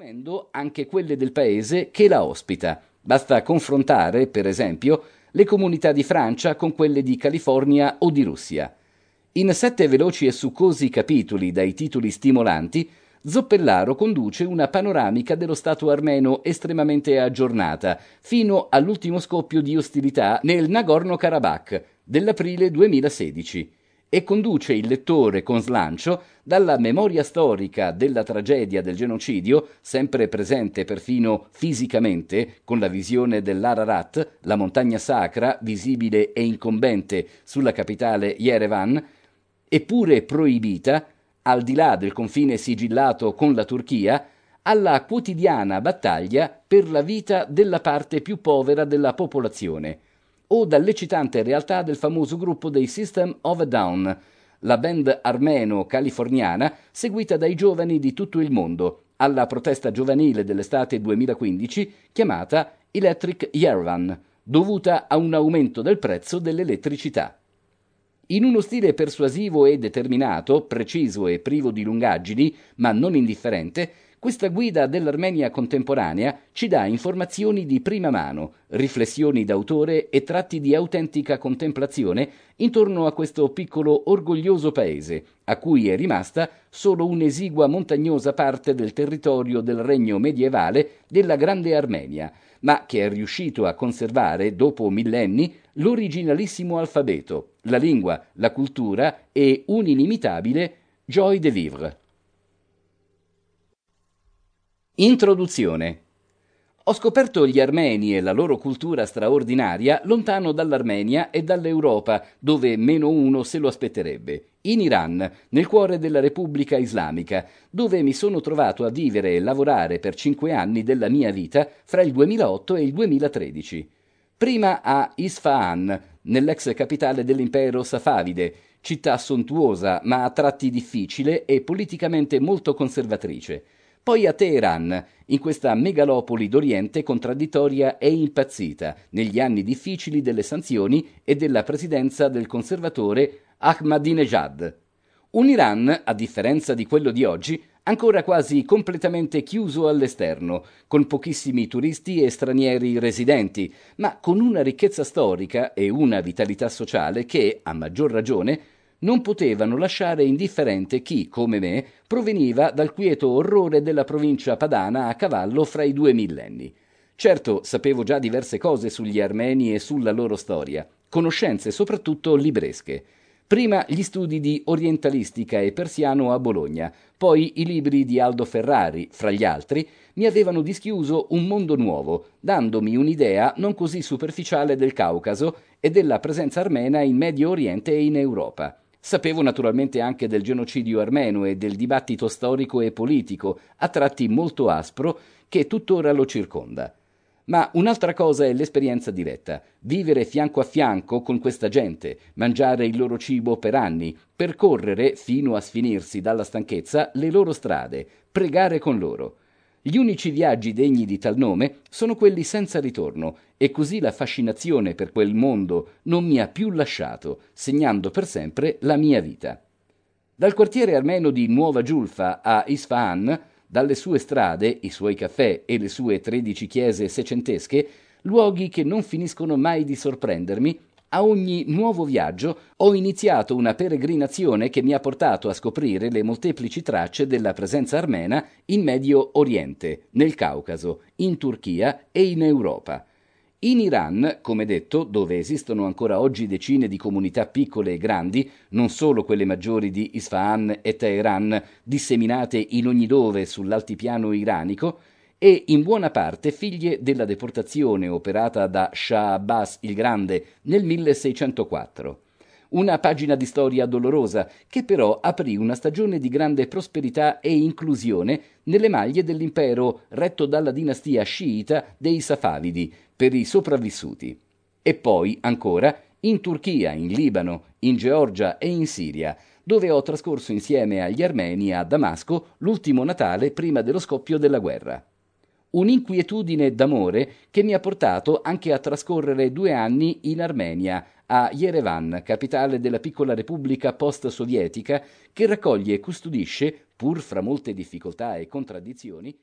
assumendo anche quelle del paese che la ospita. Basta confrontare, per esempio, le comunità di Francia con quelle di California o di Russia. In sette veloci e succosi capitoli dai titoli stimolanti, Zoppellaro conduce una panoramica dello Stato armeno estremamente aggiornata, fino all'ultimo scoppio di ostilità nel Nagorno-Karabakh dell'aprile 2016 e conduce il lettore con slancio dalla memoria storica della tragedia del genocidio, sempre presente perfino fisicamente, con la visione dell'Ararat, la montagna sacra, visibile e incombente sulla capitale Yerevan, eppure proibita, al di là del confine sigillato con la Turchia, alla quotidiana battaglia per la vita della parte più povera della popolazione o dall'eccitante realtà del famoso gruppo dei System of a Down, la band armeno-californiana seguita dai giovani di tutto il mondo, alla protesta giovanile dell'estate 2015 chiamata Electric Yerevan, dovuta a un aumento del prezzo dell'elettricità. In uno stile persuasivo e determinato, preciso e privo di lungaggini, ma non indifferente, questa guida dell'Armenia contemporanea ci dà informazioni di prima mano, riflessioni d'autore e tratti di autentica contemplazione intorno a questo piccolo orgoglioso paese, a cui è rimasta solo un'esigua montagnosa parte del territorio del regno medievale della Grande Armenia, ma che è riuscito a conservare, dopo millenni, l'originalissimo alfabeto, la lingua, la cultura e un inimitabile joy de vivre. Introduzione. Ho scoperto gli armeni e la loro cultura straordinaria lontano dall'Armenia e dall'Europa, dove meno uno se lo aspetterebbe, in Iran, nel cuore della Repubblica Islamica, dove mi sono trovato a vivere e lavorare per cinque anni della mia vita fra il 2008 e il 2013. Prima a Isfahan, nell'ex capitale dell'impero Safavide, città sontuosa ma a tratti difficile e politicamente molto conservatrice poi a Teheran, in questa megalopoli d'Oriente contraddittoria e impazzita negli anni difficili delle sanzioni e della presidenza del conservatore Ahmadinejad. Un Iran, a differenza di quello di oggi, ancora quasi completamente chiuso all'esterno, con pochissimi turisti e stranieri residenti, ma con una ricchezza storica e una vitalità sociale che, a maggior ragione, non potevano lasciare indifferente chi, come me, proveniva dal quieto orrore della provincia padana a cavallo fra i due millenni. Certo, sapevo già diverse cose sugli armeni e sulla loro storia, conoscenze soprattutto libresche. Prima gli studi di orientalistica e persiano a Bologna, poi i libri di Aldo Ferrari, fra gli altri, mi avevano dischiuso un mondo nuovo, dandomi un'idea non così superficiale del Caucaso e della presenza armena in Medio Oriente e in Europa. Sapevo naturalmente anche del genocidio armeno e del dibattito storico e politico, a tratti molto aspro, che tuttora lo circonda. Ma un'altra cosa è l'esperienza diretta, vivere fianco a fianco con questa gente, mangiare il loro cibo per anni, percorrere, fino a sfinirsi dalla stanchezza, le loro strade, pregare con loro. Gli unici viaggi degni di tal nome sono quelli senza ritorno, e così la fascinazione per quel mondo non mi ha più lasciato, segnando per sempre la mia vita. Dal quartiere armeno di Nuova Giulfa a Isfahan, dalle sue strade, i suoi caffè e le sue tredici chiese secentesche, luoghi che non finiscono mai di sorprendermi, a ogni nuovo viaggio ho iniziato una peregrinazione che mi ha portato a scoprire le molteplici tracce della presenza armena in Medio Oriente, nel Caucaso, in Turchia e in Europa. In Iran, come detto, dove esistono ancora oggi decine di comunità piccole e grandi, non solo quelle maggiori di Isfahan e Teheran, disseminate in ogni dove sull'altipiano iranico, e in buona parte figlie della deportazione operata da Shah Abbas il Grande nel 1604. Una pagina di storia dolorosa che però aprì una stagione di grande prosperità e inclusione nelle maglie dell'impero retto dalla dinastia sciita dei Safavidi per i sopravvissuti. E poi, ancora, in Turchia, in Libano, in Georgia e in Siria, dove ho trascorso insieme agli armeni a Damasco l'ultimo Natale prima dello scoppio della guerra un'inquietudine d'amore che mi ha portato anche a trascorrere due anni in Armenia, a Yerevan, capitale della piccola repubblica post-sovietica che raccoglie e custodisce, pur fra molte difficoltà e contraddizioni,